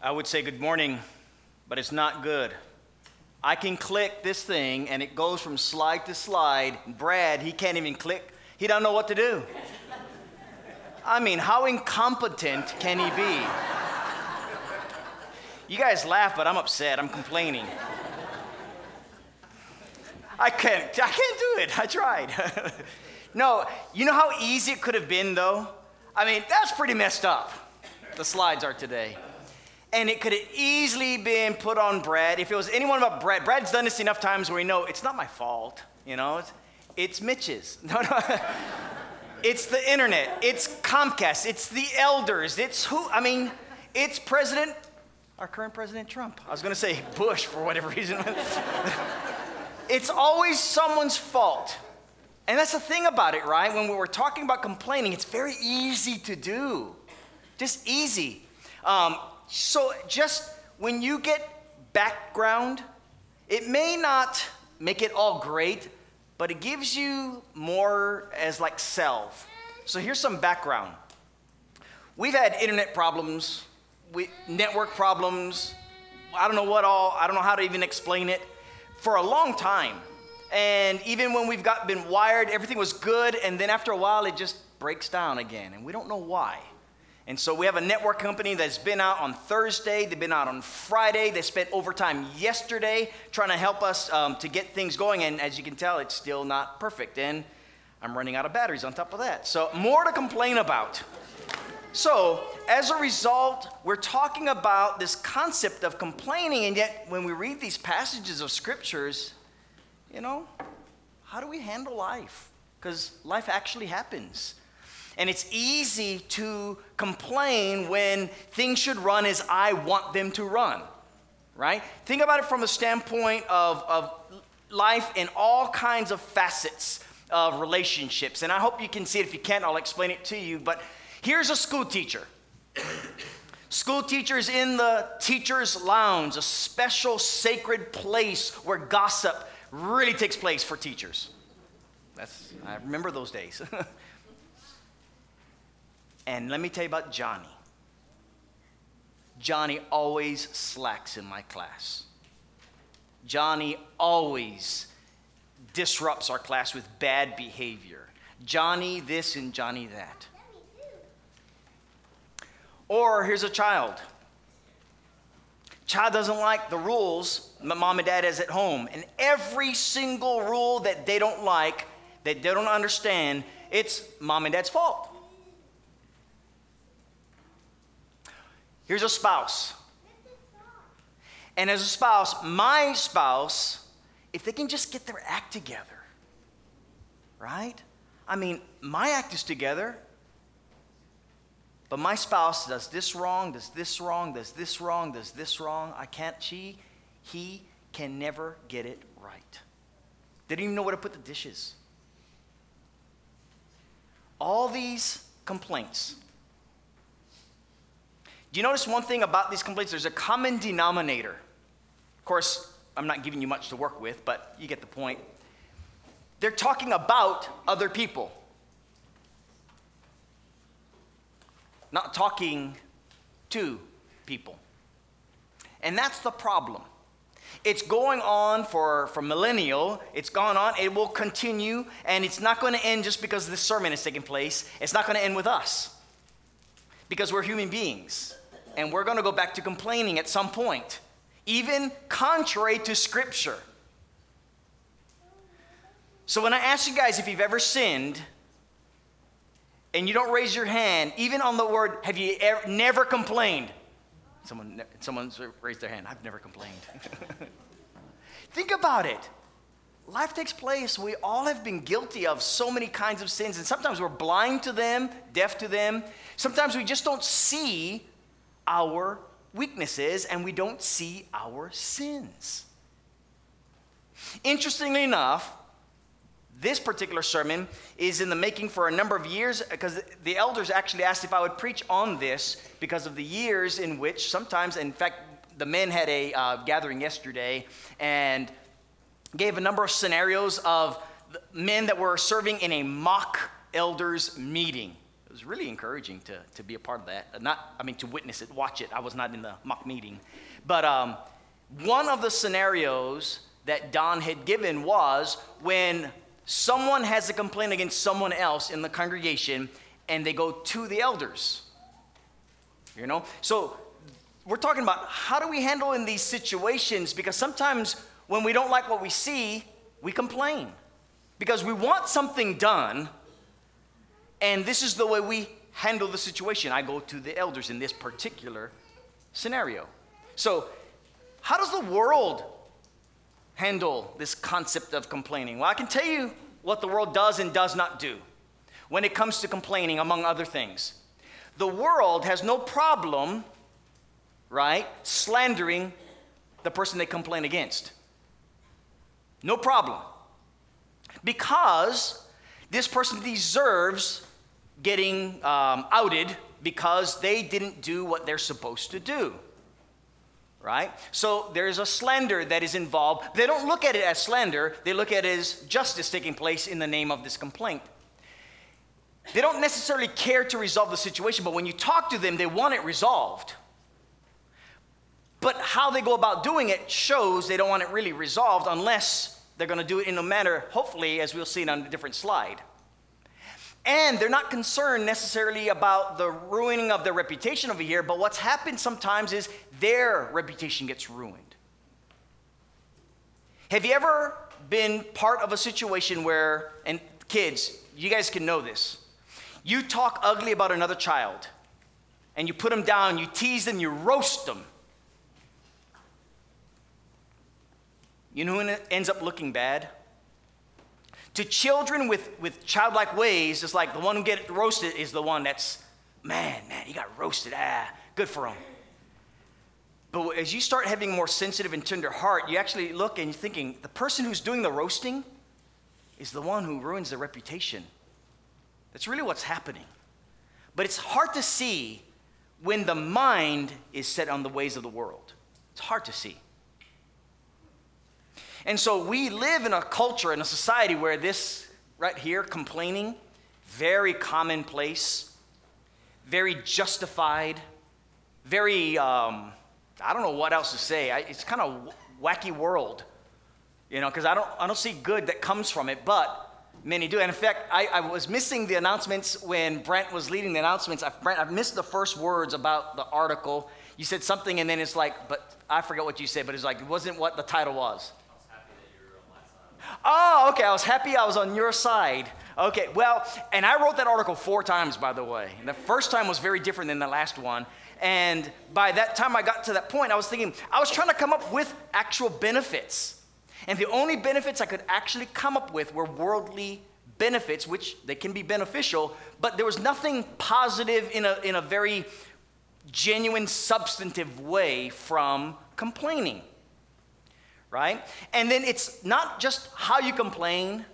I would say good morning, but it's not good. I can click this thing and it goes from slide to slide. Brad, he can't even click. He don't know what to do. I mean, how incompetent can he be? You guys laugh, but I'm upset. I'm complaining. I can't I can't do it. I tried. no, you know how easy it could have been though? I mean, that's pretty messed up. The slides are today. And it could have easily been put on Brad. If it was anyone but Brad, Brad's done this enough times where we know it's not my fault, you know, it's, it's Mitch's. No, no. it's the internet, it's Comcast, it's the elders, it's who, I mean, it's President, our current President Trump. I was to say Bush for whatever reason. it's always someone's fault. And that's the thing about it, right? When we were talking about complaining, it's very easy to do. Just easy. Um, so, just when you get background, it may not make it all great, but it gives you more as like self. So, here's some background. We've had internet problems, we, network problems. I don't know what all, I don't know how to even explain it for a long time. And even when we've got been wired, everything was good, and then after a while it just breaks down again, and we don't know why. And so we have a network company that's been out on Thursday, they've been out on Friday, they spent overtime yesterday trying to help us um, to get things going, and as you can tell, it's still not perfect. And I'm running out of batteries on top of that. So, more to complain about. So, as a result, we're talking about this concept of complaining, and yet when we read these passages of scriptures, you know, how do we handle life? Because life actually happens. And it's easy to complain when things should run as I want them to run, right? Think about it from the standpoint of, of life in all kinds of facets of relationships. And I hope you can see it. If you can't, I'll explain it to you. But here's a school teacher. School teachers in the teacher's lounge, a special sacred place where gossip really takes place for teachers. That's, I remember those days. and let me tell you about Johnny. Johnny always slacks in my class. Johnny always disrupts our class with bad behavior. Johnny this and Johnny that. Or here's a child Child doesn't like the rules that mom and dad has at home. And every single rule that they don't like, that they don't understand, it's mom and dad's fault. Here's a spouse. And as a spouse, my spouse, if they can just get their act together, right? I mean, my act is together. But my spouse does this wrong, does this wrong, does this wrong, does this wrong. I can't, she, he can never get it right. They don't even know where to put the dishes. All these complaints. You notice one thing about these complaints? There's a common denominator. Of course, I'm not giving you much to work with, but you get the point. They're talking about other people. not talking to people. And that's the problem. It's going on for, for millennial. It's gone on. It will continue. And it's not going to end just because this sermon is taking place. It's not going to end with us. Because we're human beings. And we're going to go back to complaining at some point, even contrary to Scripture. So when I ask you guys if you've ever sinned, and you don't raise your hand, even on the word, have you ever, never complained? Someone, someone's raised their hand. I've never complained. Think about it. Life takes place. We all have been guilty of so many kinds of sins, and sometimes we're blind to them, deaf to them. Sometimes we just don't see our weaknesses and we don't see our sins. Interestingly enough, this particular sermon is in the making for a number of years because the elders actually asked if I would preach on this because of the years in which sometimes, in fact, the men had a uh, gathering yesterday and gave a number of scenarios of men that were serving in a mock elders meeting. Was really encouraging to, to be a part of that. Not, I mean, to witness it, watch it. I was not in the mock meeting. But um, one of the scenarios that Don had given was when someone has a complaint against someone else in the congregation and they go to the elders. You know? So we're talking about how do we handle in these situations because sometimes when we don't like what we see, we complain because we want something done and this is the way we handle the situation. I go to the elders in this particular scenario. So, how does the world handle this concept of complaining? Well, I can tell you what the world does and does not do when it comes to complaining, among other things. The world has no problem, right, slandering the person they complain against. No problem. Because this person deserves getting um, outed because they didn't do what they're supposed to do. Right? So there's a slander that is involved. They don't look at it as slander, they look at it as justice taking place in the name of this complaint. They don't necessarily care to resolve the situation, but when you talk to them, they want it resolved. But how they go about doing it shows they don't want it really resolved unless they're going to do it in a manner, hopefully, as we'll see on a different slide. And they're not concerned necessarily about the ruining of their reputation over here, but what's happened sometimes is their reputation gets ruined. Have you ever been part of a situation where, and kids, you guys can know this, you talk ugly about another child, and you put them down, you tease them, you roast them. You know who ends up looking bad? To children with, with childlike ways, it's like the one who get roasted is the one that's, man, man, he got roasted. Ah, good for him. But as you start having more sensitive and tender heart, you actually look and you're thinking, the person who's doing the roasting is the one who ruins their reputation. That's really what's happening. But it's hard to see when the mind is set on the ways of the world. It's hard to see. And so we live in a culture, in a society where this right here, complaining, very commonplace, very justified, very, um, I don't know what else to say. I, it's kind of wacky world, you know, because I don't, I don't see good that comes from it, but many do. And in fact, I, I was missing the announcements when Brent was leading the announcements. I, Brent, I missed the first words about the article. You said something, and then it's like, but I forget what you said, but it's like, it wasn't what the title was. Oh, okay. I was happy I was on your side. Okay, well, and I wrote that article four times, by the way. And the first time was very different than the last one. And by that time I got to that point, I was thinking, I was trying to come up with actual benefits. And the only benefits I could actually come up with were worldly benefits, which they can be beneficial, but there was nothing positive in a, in a very genuine, substantive way from complaining right? And then it's not just how you complain,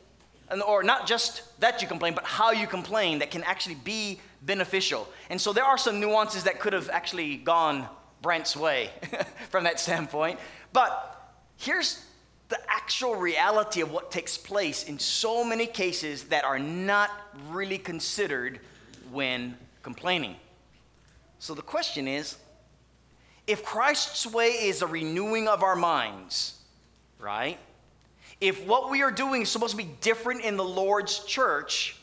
or not just that you complain, but how you complain that can actually be beneficial. And so there are some nuances that could have actually gone Brent's way from that standpoint. But here's the actual reality of what takes place in so many cases that are not really considered when complaining. So the question is if Christ's way is a renewing of our minds, right? If what we are doing is supposed to be different in the Lord's church,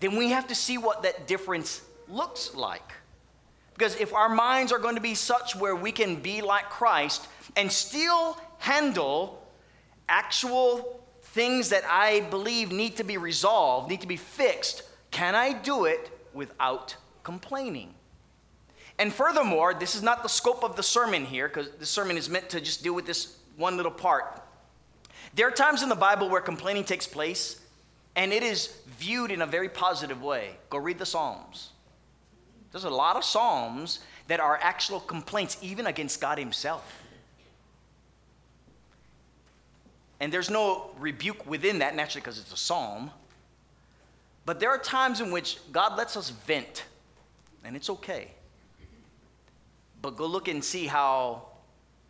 then we have to see what that difference looks like. Because if our minds are going to be such where we can be like Christ and still handle actual things that I believe need to be resolved, need to be fixed, can I do it without complaining? And furthermore, this is not the scope of the sermon here, because the sermon is meant to just deal with this one little part. There are times in the Bible where complaining takes place and it is viewed in a very positive way. Go read the Psalms. There's a lot of Psalms that are actual complaints, even against God Himself. And there's no rebuke within that, naturally, because it's a psalm. But there are times in which God lets us vent, and it's okay. But go look and see how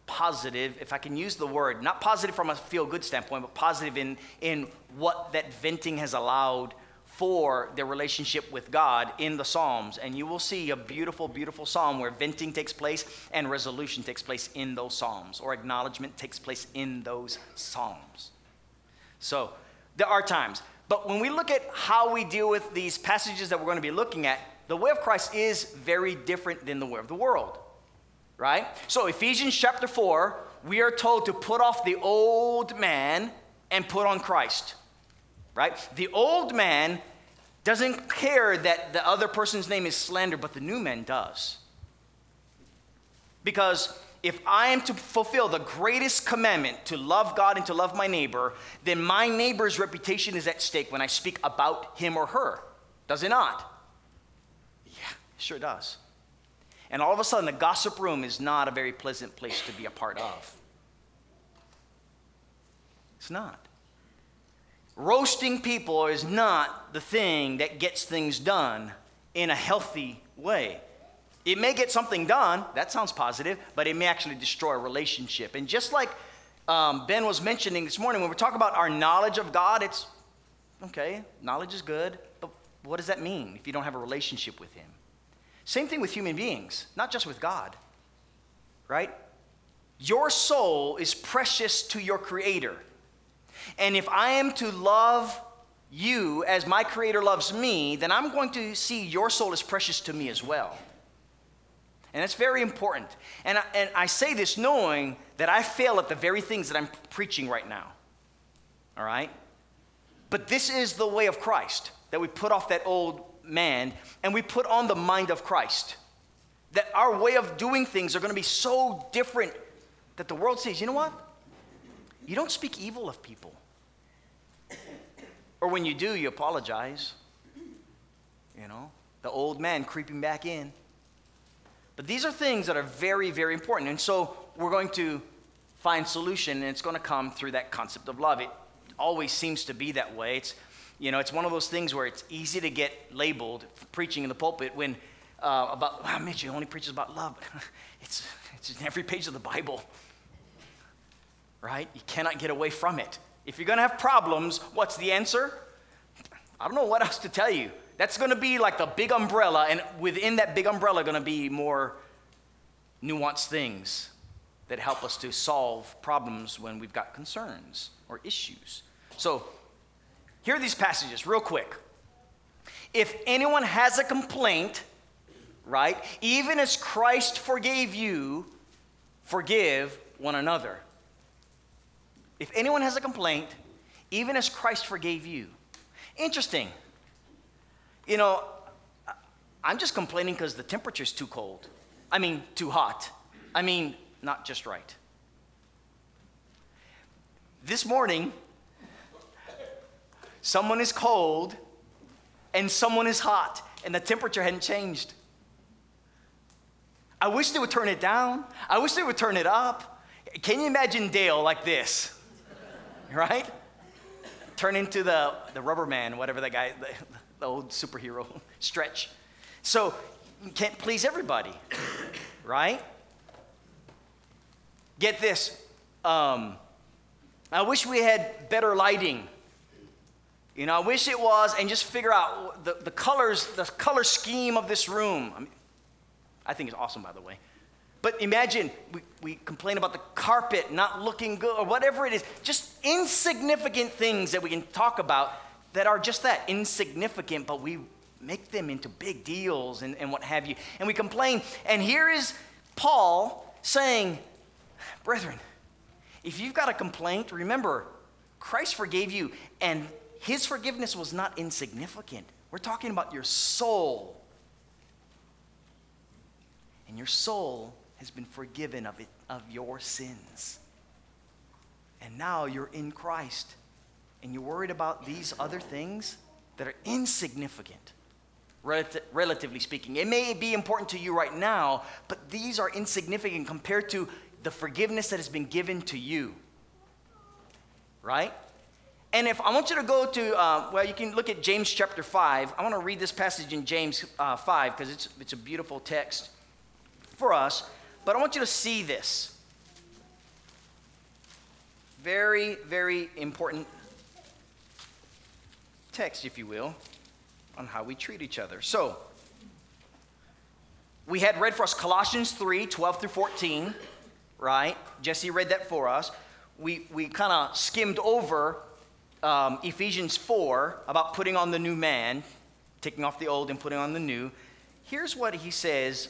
positive, if I can use the word, not positive from a feel good standpoint, but positive in, in what that venting has allowed for their relationship with God in the Psalms. And you will see a beautiful, beautiful psalm where venting takes place and resolution takes place in those Psalms, or acknowledgement takes place in those Psalms. So there are times. But when we look at how we deal with these passages that we're going to be looking at, the way of Christ is very different than the way of the world. Right? So, Ephesians chapter 4, we are told to put off the old man and put on Christ right? The old man doesn't care that the other person's name is slander, but the new man does. Because if I am to fulfill the greatest commandment to love God and to love my neighbor, then my neighbor's reputation is at stake when I speak about him or her. Does it not? Yeah, it sure does. And all of a sudden, the gossip room is not a very pleasant place to be a part of. It's not. Roasting people is not the thing that gets things done in a healthy way. It may get something done, that sounds positive, but it may actually destroy a relationship. And just like um, Ben was mentioning this morning, when we talk about our knowledge of God, it's okay, knowledge is good, but what does that mean if you don't have a relationship with Him? Same thing with human beings, not just with God, right? Your soul is precious to your Creator. And if I am to love you as my Creator loves me, then I'm going to see your soul as precious to me as well. And that's very important. And I, and I say this knowing that I fail at the very things that I'm preaching right now. All right? But this is the way of Christ that we put off that old man and we put on the mind of Christ. That our way of doing things are going to be so different that the world says, you know what? You don't speak evil of people. Or when you do, you apologize. You know, the old man creeping back in. But these are things that are very, very important. And so we're going to find solution, and it's going to come through that concept of love. It always seems to be that way. It's, you know, it's one of those things where it's easy to get labeled preaching in the pulpit when uh, about, wow, you only preaches about love. it's, it's in every page of the Bible right? You cannot get away from it. If you're going to have problems, what's the answer? I don't know what else to tell you. That's going to be like the big umbrella, and within that big umbrella, going to be more nuanced things that help us to solve problems when we've got concerns or issues. So, here are these passages, real quick. If anyone has a complaint, right, even as Christ forgave you, forgive one another. If anyone has a complaint, even as Christ forgave you. Interesting. You know, I'm just complaining because the temperature's too cold. I mean, too hot. I mean, not just right. This morning, someone is cold and someone is hot, and the temperature hadn't changed. I wish they would turn it down. I wish they would turn it up. Can you imagine Dale like this? right? Turn into the, the rubber man, whatever that guy, the, the old superhero, stretch. So you can't please everybody, right? Get this. Um, I wish we had better lighting. You know, I wish it was, and just figure out the, the colors, the color scheme of this room. I, mean, I think it's awesome, by the way. But imagine we, we complain about the carpet not looking good or whatever it is. Just insignificant things that we can talk about that are just that insignificant, but we make them into big deals and, and what have you. And we complain. And here is Paul saying, Brethren, if you've got a complaint, remember, Christ forgave you, and his forgiveness was not insignificant. We're talking about your soul. And your soul has been forgiven of, it, of your sins. And now you're in Christ and you're worried about these other things that are insignificant, relatively speaking. It may be important to you right now, but these are insignificant compared to the forgiveness that has been given to you. Right? And if I want you to go to, uh, well, you can look at James chapter 5. I want to read this passage in James uh, 5 because it's, it's a beautiful text for us. But I want you to see this. Very, very important text, if you will. on how we treat each other. So, we had read for us Colossians 3 12 through 14, right? Jesse read that for us. We, we kind of skimmed over um, Ephesians 4 about putting on the new man, taking off the old and putting on the new. Here's what he says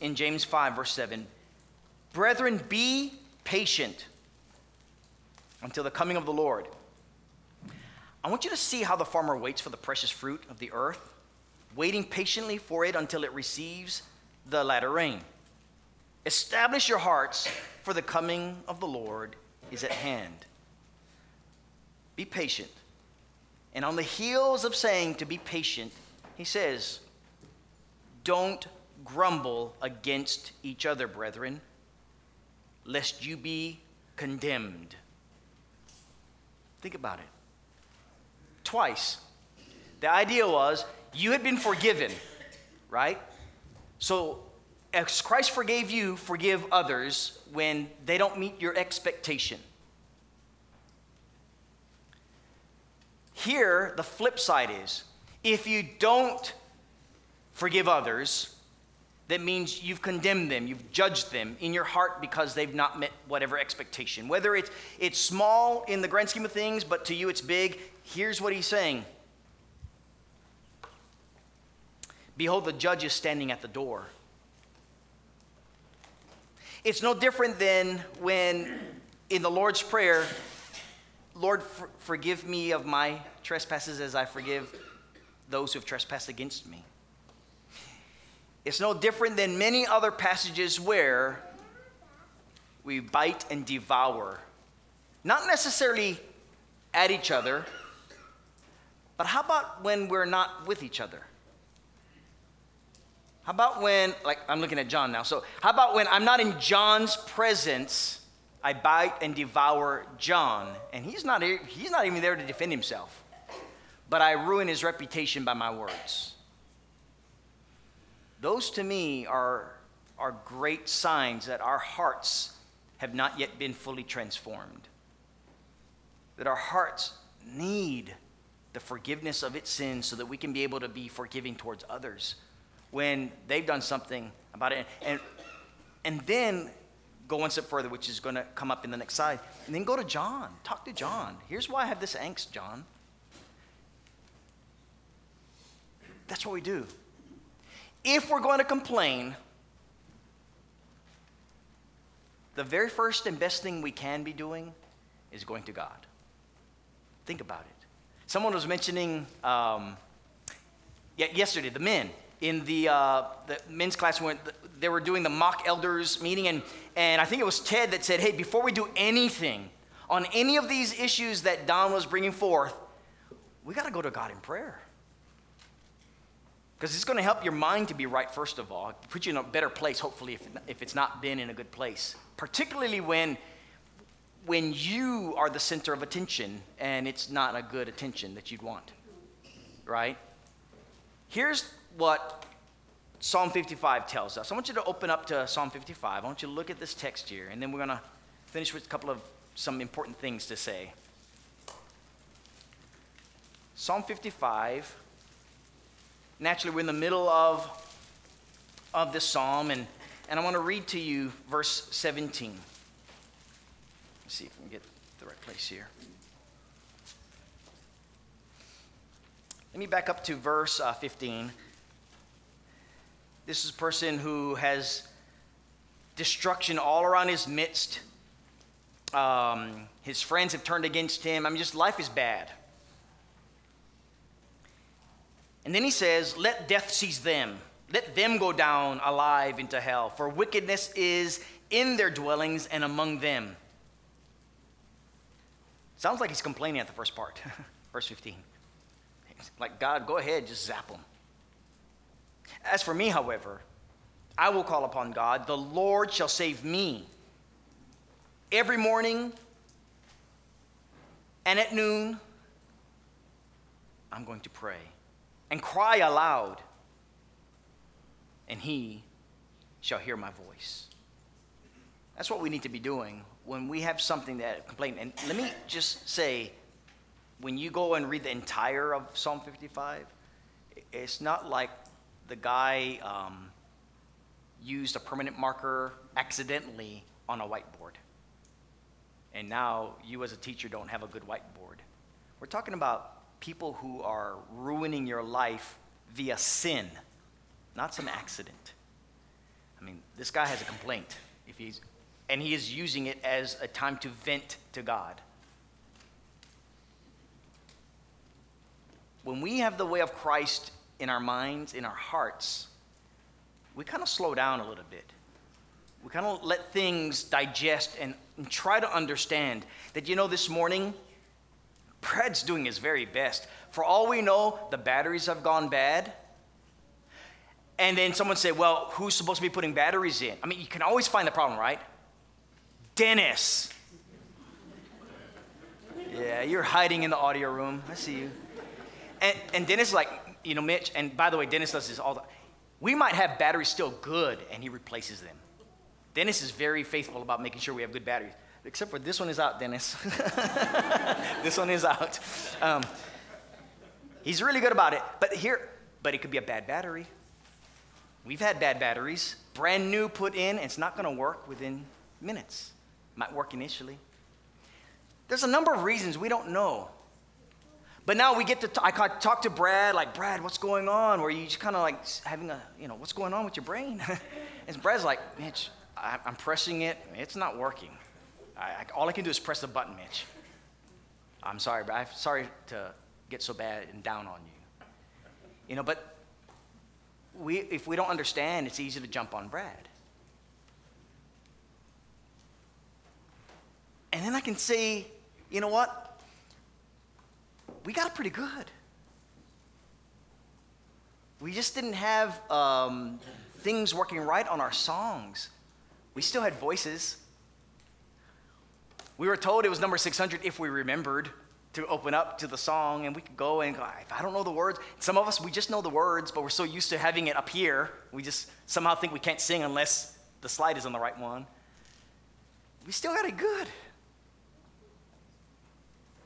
in James 5, verse 7 Brethren, be patient until the coming of the Lord. I want you to see how the farmer waits for the precious fruit of the earth, waiting patiently for it until it receives the latter rain. Establish your hearts, for the coming of the Lord is at hand. Be patient. And on the heels of saying to be patient, he says, Don't grumble against each other, brethren, lest you be condemned. Think about it twice. The idea was you had been forgiven, right? So, as Christ forgave you, forgive others when they don't meet your expectation. Here, the flip side is if you don't forgive others, that means you've condemned them, you've judged them in your heart because they've not met whatever expectation. Whether it's, it's small in the grand scheme of things, but to you it's big, here's what he's saying Behold, the judge is standing at the door. It's no different than when in the Lord's Prayer, Lord, for- forgive me of my trespasses as I forgive those who have trespassed against me. It's no different than many other passages where we bite and devour, not necessarily at each other, but how about when we're not with each other? How about when, like, I'm looking at John now. So, how about when I'm not in John's presence, I bite and devour John, and he's not, he's not even there to defend himself, but I ruin his reputation by my words. Those to me are, are great signs that our hearts have not yet been fully transformed. That our hearts need the forgiveness of its sins so that we can be able to be forgiving towards others when they've done something about it. And, and then go one step further, which is going to come up in the next slide. And then go to John. Talk to John. Here's why I have this angst, John. That's what we do if we're going to complain, the very first and best thing we can be doing is going to God. Think about it. Someone was mentioning um, yesterday, the men in the, uh, the men's class, when they were doing the mock elders meeting, and, and I think it was Ted that said, hey, before we do anything on any of these issues that Don was bringing forth, we got to go to God in prayer. Because it's going to help your mind to be right, first of all, put you in a better place, hopefully, if, if it's not been in a good place. Particularly when, when you are the center of attention and it's not a good attention that you'd want, right? Here's what Psalm 55 tells us. I want you to open up to Psalm 55. I want you to look at this text here, and then we're going to finish with a couple of some important things to say. Psalm 55 naturally, we're in the middle of, of this psalm, and, and I want to read to you verse 17. Let's see if we can get the right place here. Let me back up to verse uh, 15. This is a person who has destruction all around his midst. Um, his friends have turned against him. I mean, just life is bad. And then he says, Let death seize them. Let them go down alive into hell, for wickedness is in their dwellings and among them. Sounds like he's complaining at the first part, verse 15. Like, God, go ahead, just zap them. As for me, however, I will call upon God. The Lord shall save me. Every morning and at noon, I'm going to pray and cry aloud, and he shall hear my voice. That's what we need to be doing when we have something that complain. And let me just say, when you go and read the entire of Psalm 55, It's not like the guy um, used a permanent marker accidentally on a whiteboard. And now you, as a teacher, don't have a good whiteboard. We're talking about people who are ruining your life via sin, not some accident. I mean, this guy has a complaint. If he's, and he is using it as a time to vent to God. When we have the way of Christ in our minds, in our hearts, we kind of slow down a little bit. We kind of let things digest and, and try to understand that, you know, this morning, Brad's doing his very best. For all we know, the batteries have gone bad. And then someone said, Well, who's supposed to be putting batteries in? I mean, you can always find the problem, right? Dennis. Yeah, you're hiding in the audio room. I see you. And, and Dennis is like, you know, Mitch, and by the way, Dennis does this all the We might have batteries still good, and he replaces them. Dennis is very faithful about making sure we have good batteries. Except for this one is out, Dennis. this one is out. Um, he's really good about it. But here, but it could be a bad battery. We've had bad batteries, brand new put in, and it's not going to work within minutes. Might work initially. There's a number of reasons we don't know. But now we get to, t- I talk to Brad, like, Brad, what's going on? Where you just kind of like having a, you know, what's going on with your brain? and Brad's like, Mitch, I, am pressing it, it's not working. I, I, all I can do is press the button, Mitch. I'm sorry, but I'm sorry to get so bad and down on you. You know, but we, if we don't understand, it's easy to jump on Brad. And then I can say, you know what? We got it pretty good. We just didn't have um, things working right on our songs. We still had voices. We were told it was number 600 if we remembered to open up to the song and we could go and go, if I don't know the words, some of us, we just know the words, but we're so used to having it up here, we just somehow think we can't sing unless the slide is on the right one. We still got it good.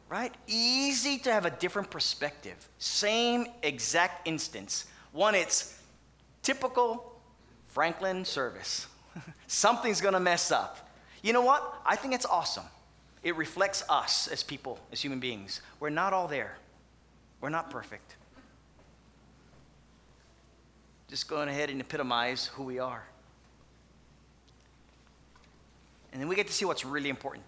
Right? Easy to have a different perspective. Same exact instance. One, it's typical Franklin service. Something's gonna mess up. You know what? I think it's awesome. It reflects us as people, as human beings. We're not all there, we're not perfect. Just going ahead and epitomize who we are. And then we get to see what's really important.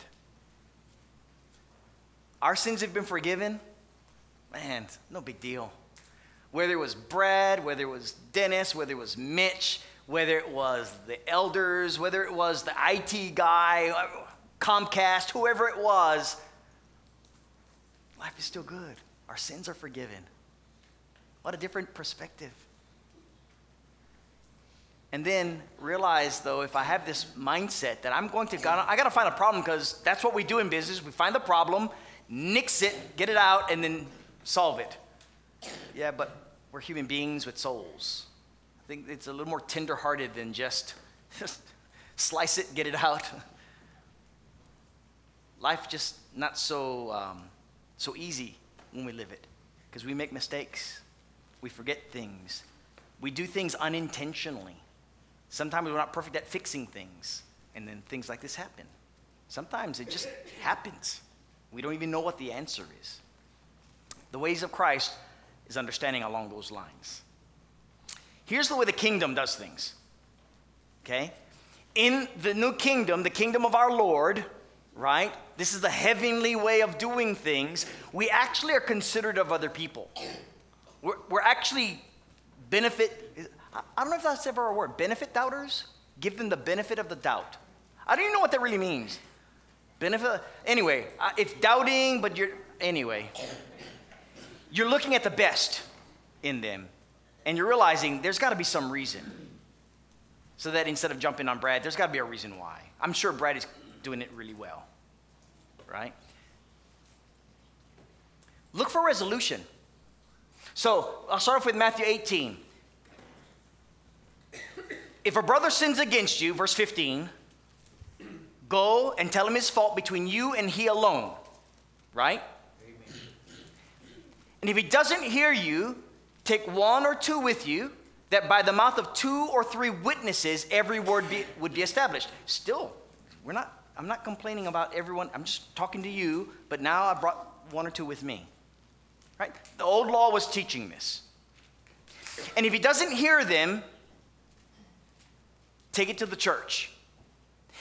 Our sins have been forgiven. Man, no big deal. Whether it was Brad, whether it was Dennis, whether it was Mitch, whether it was the elders, whether it was the IT guy, Comcast, whoever it was, life is still good. Our sins are forgiven. What a different perspective. And then realize, though, if I have this mindset that I'm going to, I got to find a problem because that's what we do in business. We find the problem, nix it, get it out, and then solve it. Yeah, but we're human beings with souls. I think it's a little more tender-hearted than just slice it, get it out. life just not so, um, so easy when we live it because we make mistakes. We forget things. We do things unintentionally. Sometimes we're not perfect at fixing things, and then things like this happen. Sometimes it just happens. We don't even know what the answer is. The ways of Christ is understanding along those lines. Here's the way the kingdom does things. Okay? In the new kingdom, the kingdom of our Lord, right? This is the heavenly way of doing things. We actually are considerate of other people. We're, we're actually benefit, I don't know if that's ever a word, benefit doubters? Give them the benefit of the doubt. I don't even know what that really means. Benefit, anyway, it's doubting, but you're, anyway. You're looking at the best in them, and you're realizing there's got to be some reason. So that instead of jumping on Brad, there's got to be a reason why. I'm sure Brad is doing it really well, right? Look for resolution. So I'll start off with Matthew 18. If a brother sins against you, verse 15, go and tell him his fault between you and he alone, right? Amen. And if he doesn't hear you, take one or two with you, that by the mouth of two or three witnesses every word be, would be established. Still, we're not, I'm not complaining about everyone. I'm just talking to you, but now I brought one or two with me. Right? The old law was teaching this. And if he doesn't hear them, take it to the church.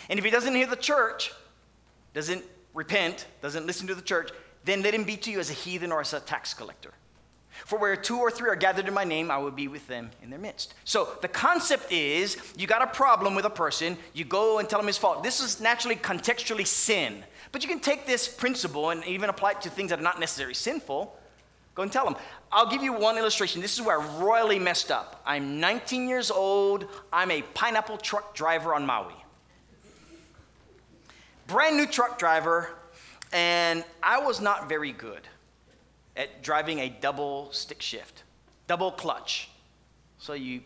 And if he doesn't hear the church, doesn't repent, doesn't listen to the church, then let him be to you as a heathen or as a tax collector. For where two or three are gathered in my name, I will be with them in their midst. So the concept is you got a problem with a person, you go and tell him his fault. This is naturally contextually sin. But you can take this principle and even apply it to things that are not necessarily sinful. Go and tell them. I'll give you one illustration. This is where I royally messed up. I'm 19 years old. I'm a pineapple truck driver on Maui. Brand new truck driver, and I was not very good at driving a double stick shift, double clutch. So you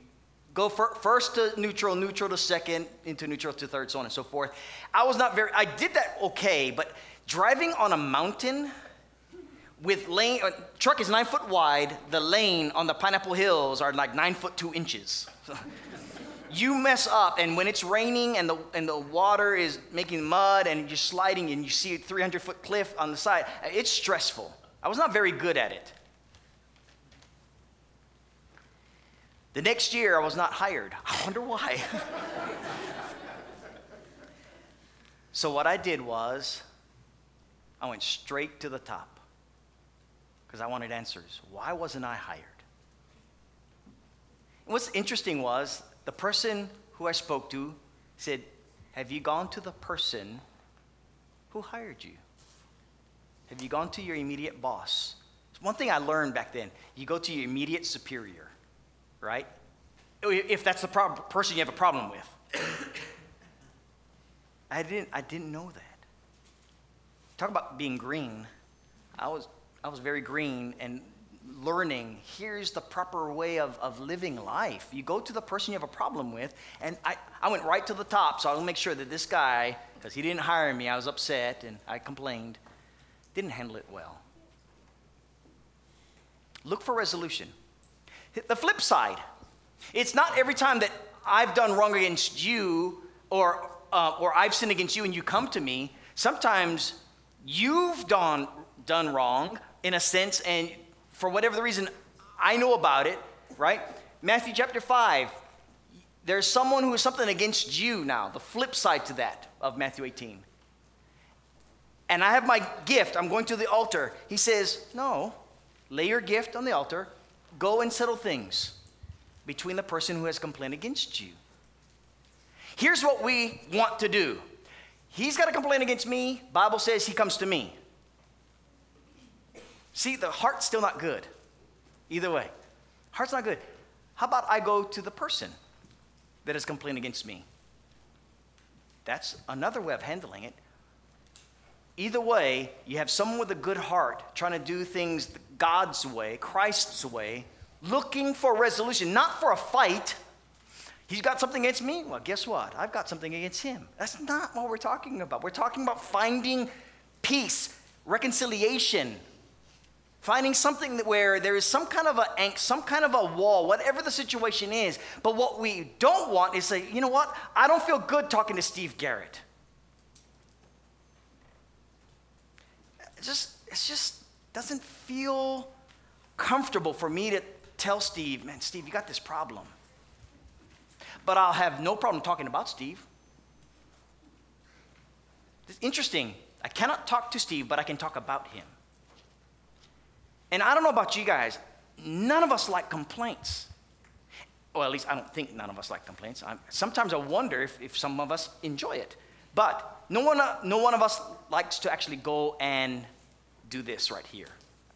go first to neutral, neutral to second, into neutral to third, so on and so forth. I was not very, I did that okay, but driving on a mountain with lane, truck is nine foot wide, the lane on the Pineapple Hills are like nine foot two inches. you mess up, and when it's raining and the, and the water is making mud and you're sliding and you see a 300 foot cliff on the side, it's stressful. I was not very good at it. The next year, I was not hired. I wonder why. so, what I did was, I went straight to the top because I wanted answers. Why wasn't I hired? And what's interesting was, the person who I spoke to said, Have you gone to the person who hired you? Have you gone to your immediate boss? One thing I learned back then you go to your immediate superior, right? Oh, if that's the person you have a problem with. I didn't, I didn't know that. Talk about being green. I was, I was very green and learning here's the proper way of, of living life. You go to the person you have a problem with, and I, I went right to the top, so I'll make sure that this guy, because he didn't hire me, I was upset and I complained didn't handle it well. Look for resolution. The flip side, it's not every time that I've done wrong against you or, uh, or I've sinned against you and you come to me. Sometimes you've done, done wrong in a sense, and for whatever the reason, I know about it, right? Matthew chapter 5, there's someone who has something against you now, the flip side to that of Matthew 18 and I have my gift, I'm going to the altar. He says, No, lay your gift on the altar, go and settle things between the person who has complained against you. Here's what we want to do. He's got a complaint against me. Bible says he comes to me. See, the heart's still not good. Either way. Heart's not good. How about I go to the person that has complained against me? That's another way of handling it. Either way, you have someone with a good heart trying to do things God's way, Christ's way, looking for resolution, not for a fight. He's got something against me. Well, guess what? I've got something against him. That's not what we're talking about. We're talking about finding peace, reconciliation, finding something where there is some kind of a some kind of a wall, whatever the situation is. But what we don't want is say, you know what? I don't feel good talking to Steve Garrett. Just, it just doesn't feel comfortable for me to tell Steve, man, Steve, you got this problem. But I'll have no problem talking about Steve. It's interesting. I cannot talk to Steve, but I can talk about him. And I don't know about you guys, none of us like complaints. Well, at least I don't think none of us like complaints. I'm, sometimes I wonder if, if some of us enjoy it. But no one, uh, no one of us likes to actually go and do this right here.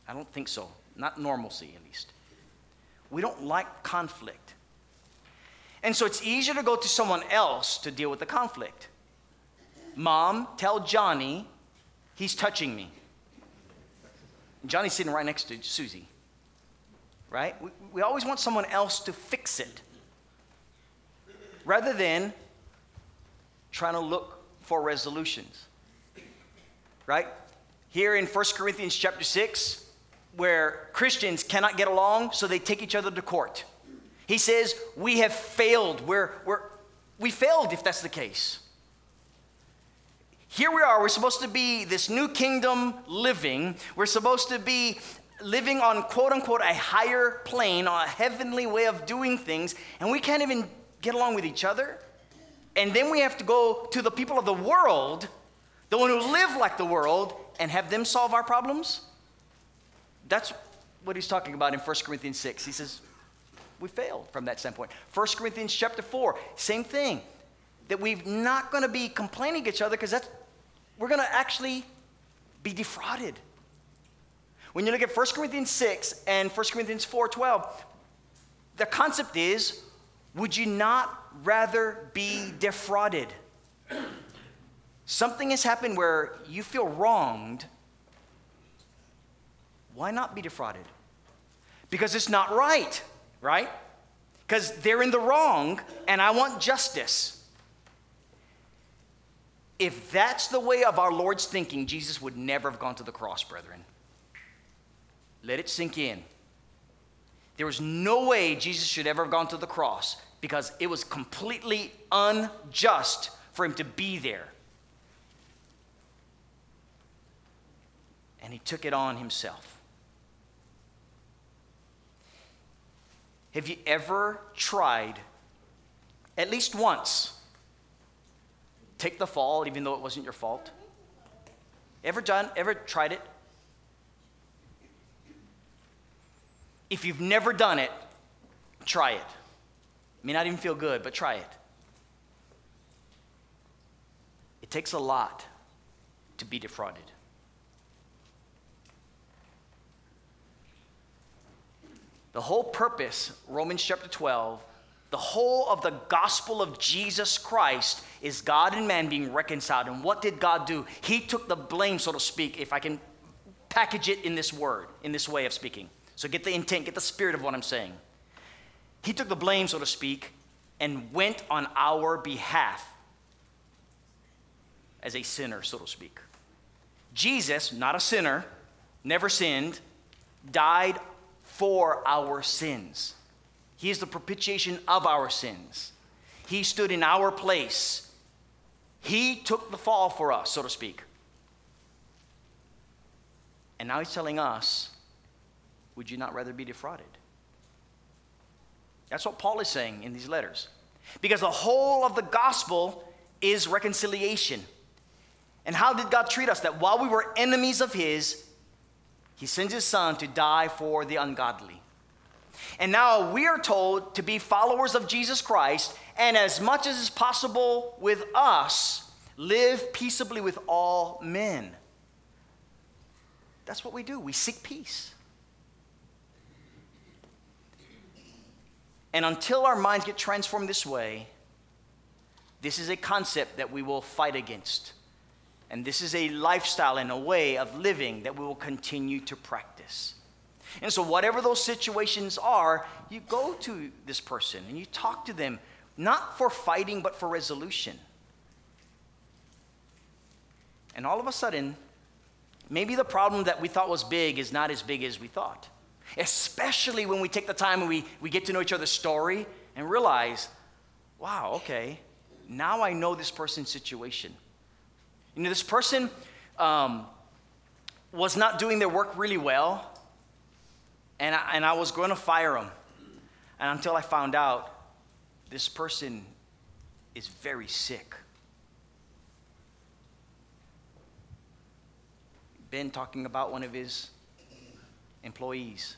I don't think so. Not normalcy, at least. We don't like conflict. And so it's easier to go to someone else to deal with the conflict. Mom, tell Johnny he's touching me. Johnny's sitting right next to Susie. Right? We, we always want someone else to fix it rather than trying to look for resolutions. Right? Here in 1 Corinthians chapter 6, where Christians cannot get along, so they take each other to court. He says, We have failed. We're, we're, we failed if that's the case. Here we are, we're supposed to be this new kingdom living. We're supposed to be living on quote unquote a higher plane, on a heavenly way of doing things, and we can't even get along with each other. And then we have to go to the people of the world, the one who live like the world, and have them solve our problems. That's what he's talking about in 1 Corinthians 6. He says, we failed from that standpoint. 1 Corinthians chapter 4, same thing. That we're not going to be complaining to each other because that's we're going to actually be defrauded. When you look at 1 Corinthians 6 and 1 Corinthians 4:12, the concept is would you not rather be defrauded? Something has happened where you feel wronged. Why not be defrauded? Because it's not right, right? Because they're in the wrong and I want justice. If that's the way of our Lord's thinking, Jesus would never have gone to the cross, brethren. Let it sink in. There was no way Jesus should ever have gone to the cross because it was completely unjust for him to be there. And he took it on himself. Have you ever tried, at least once, take the fall even though it wasn't your fault? Ever done, ever tried it? If you've never done it, try it. May not even feel good, but try it. It takes a lot to be defrauded. The whole purpose, Romans chapter 12, the whole of the gospel of Jesus Christ is God and man being reconciled. And what did God do? He took the blame, so to speak, if I can package it in this word, in this way of speaking. So get the intent, get the spirit of what I'm saying. He took the blame, so to speak, and went on our behalf as a sinner, so to speak. Jesus, not a sinner, never sinned, died for our sins. He is the propitiation of our sins. He stood in our place. He took the fall for us, so to speak. And now he's telling us, would you not rather be defrauded? That's what Paul is saying in these letters. Because the whole of the gospel is reconciliation. And how did God treat us? That while we were enemies of His, He sends His Son to die for the ungodly. And now we are told to be followers of Jesus Christ, and as much as is possible with us, live peaceably with all men. That's what we do. We seek peace. And until our minds get transformed this way, this is a concept that we will fight against. And this is a lifestyle and a way of living that we will continue to practice. And so, whatever those situations are, you go to this person and you talk to them, not for fighting, but for resolution. And all of a sudden, maybe the problem that we thought was big is not as big as we thought. Especially when we take the time and we, we get to know each other's story and realize, wow, okay, now I know this person's situation. You know, this person um, was not doing their work really well, and I, and I was going to fire him. And until I found out this person is very sick. Ben talking about one of his employees.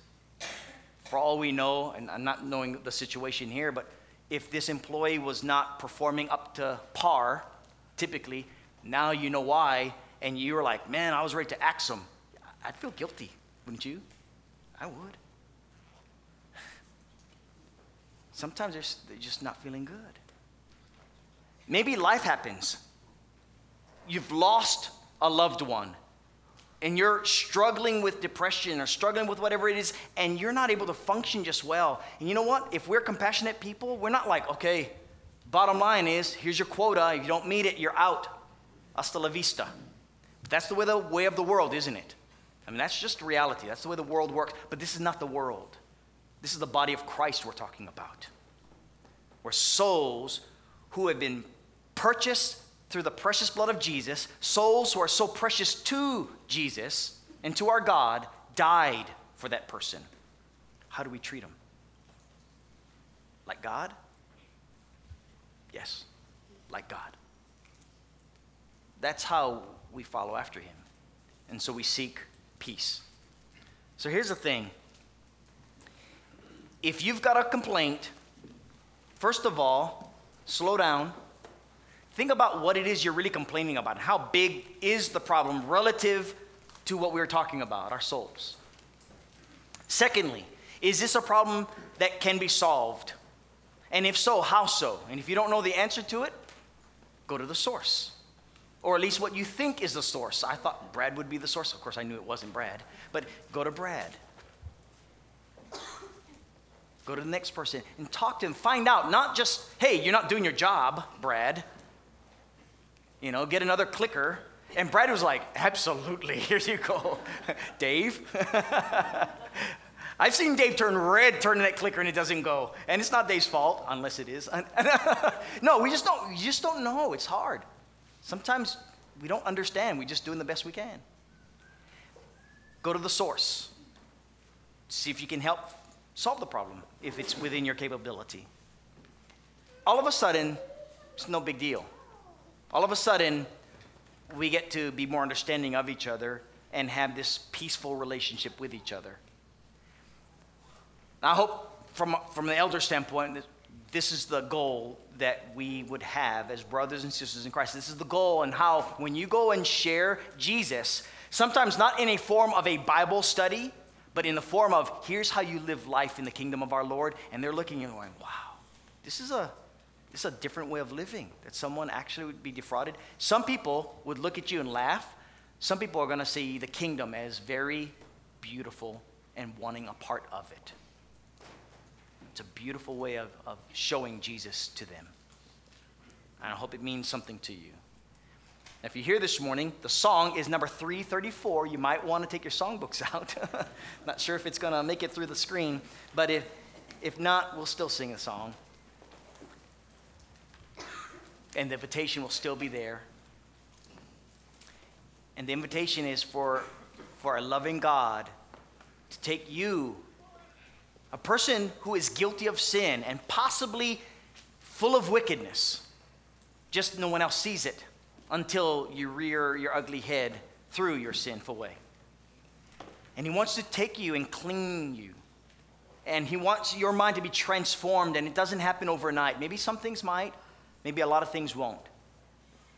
For all we know, and I'm not knowing the situation here, but if this employee was not performing up to par, typically, now you know why, and you were like, man, I was ready to axe him. I'd feel guilty, wouldn't you? I would. Sometimes they're, they're just not feeling good. Maybe life happens. You've lost a loved one, and you're struggling with depression or struggling with whatever it is, and you're not able to function just well. And you know what? If we're compassionate people, we're not like, okay, bottom line is here's your quota. If you don't meet it, you're out. Hasta la vista. That's the way, the way of the world, isn't it? I mean, that's just reality. That's the way the world works. But this is not the world. This is the body of Christ we're talking about. We're souls who have been purchased through the precious blood of Jesus, souls who are so precious to Jesus and to our God, died for that person. How do we treat them? Like God? Yes, like God. That's how we follow after Him. And so we seek peace. So here's the thing if you've got a complaint, first of all, slow down. Think about what it is you're really complaining about. How big is the problem relative to what we were talking about, our souls? Secondly, is this a problem that can be solved? And if so, how so? And if you don't know the answer to it, go to the source. Or at least what you think is the source. I thought Brad would be the source. Of course, I knew it wasn't Brad. But go to Brad. Go to the next person and talk to him. Find out, not just, hey, you're not doing your job, Brad. You know, get another clicker. And Brad was like, absolutely, here you go. Dave? I've seen Dave turn red turning that clicker and it doesn't go. And it's not Dave's fault, unless it is. no, we just don't, you just don't know. It's hard. Sometimes we don't understand. We're just doing the best we can. Go to the source. See if you can help solve the problem if it's within your capability. All of a sudden, it's no big deal. All of a sudden, we get to be more understanding of each other and have this peaceful relationship with each other. I hope from, from the elder standpoint, this is the goal that we would have as brothers and sisters in Christ. This is the goal, and how when you go and share Jesus, sometimes not in a form of a Bible study, but in the form of here's how you live life in the kingdom of our Lord, and they're looking and going, wow, this is a is a different way of living that someone actually would be defrauded. Some people would look at you and laugh. Some people are going to see the kingdom as very beautiful and wanting a part of it. It's a beautiful way of, of showing Jesus to them. And I hope it means something to you. Now, if you're here this morning, the song is number 334. You might want to take your songbooks out. not sure if it's going to make it through the screen, but if, if not, we'll still sing the song. And the invitation will still be there. And the invitation is for, for a loving God to take you a person who is guilty of sin and possibly full of wickedness. Just no one else sees it until you rear your ugly head through your sinful way. And He wants to take you and clean you. And He wants your mind to be transformed, and it doesn't happen overnight. Maybe some things might, maybe a lot of things won't.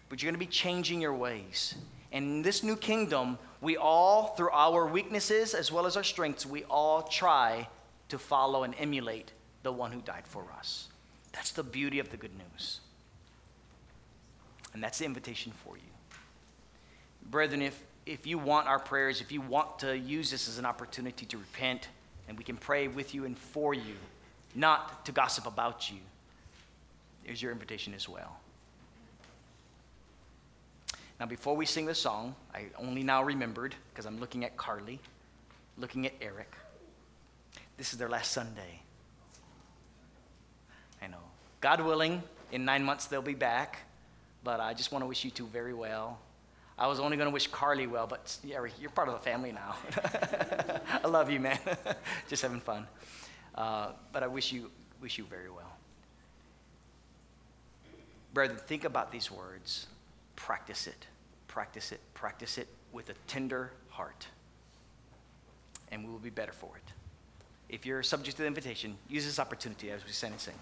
But you're going to be changing your ways. And in this new kingdom, we all, through our weaknesses as well as our strengths, we all try to follow and emulate the one who died for us. That's the beauty of the good news. And that's the invitation for you. Brethren, if, if you want our prayers, if you want to use this as an opportunity to repent, and we can pray with you and for you, not to gossip about you, there's your invitation as well. Now, before we sing the song, I only now remembered, because I'm looking at Carly, looking at Eric. This is their last Sunday. I know. God willing, in nine months they'll be back, but I just want to wish you two very well. I was only going to wish Carly well, but yeah, you're part of the family now. I love you, man. just having fun. Uh, but I wish you, wish you very well. Brethren, think about these words. Practice it, practice it, practice it with a tender heart, and we will be better for it if you're subject to the invitation, use this opportunity as we sing and sing.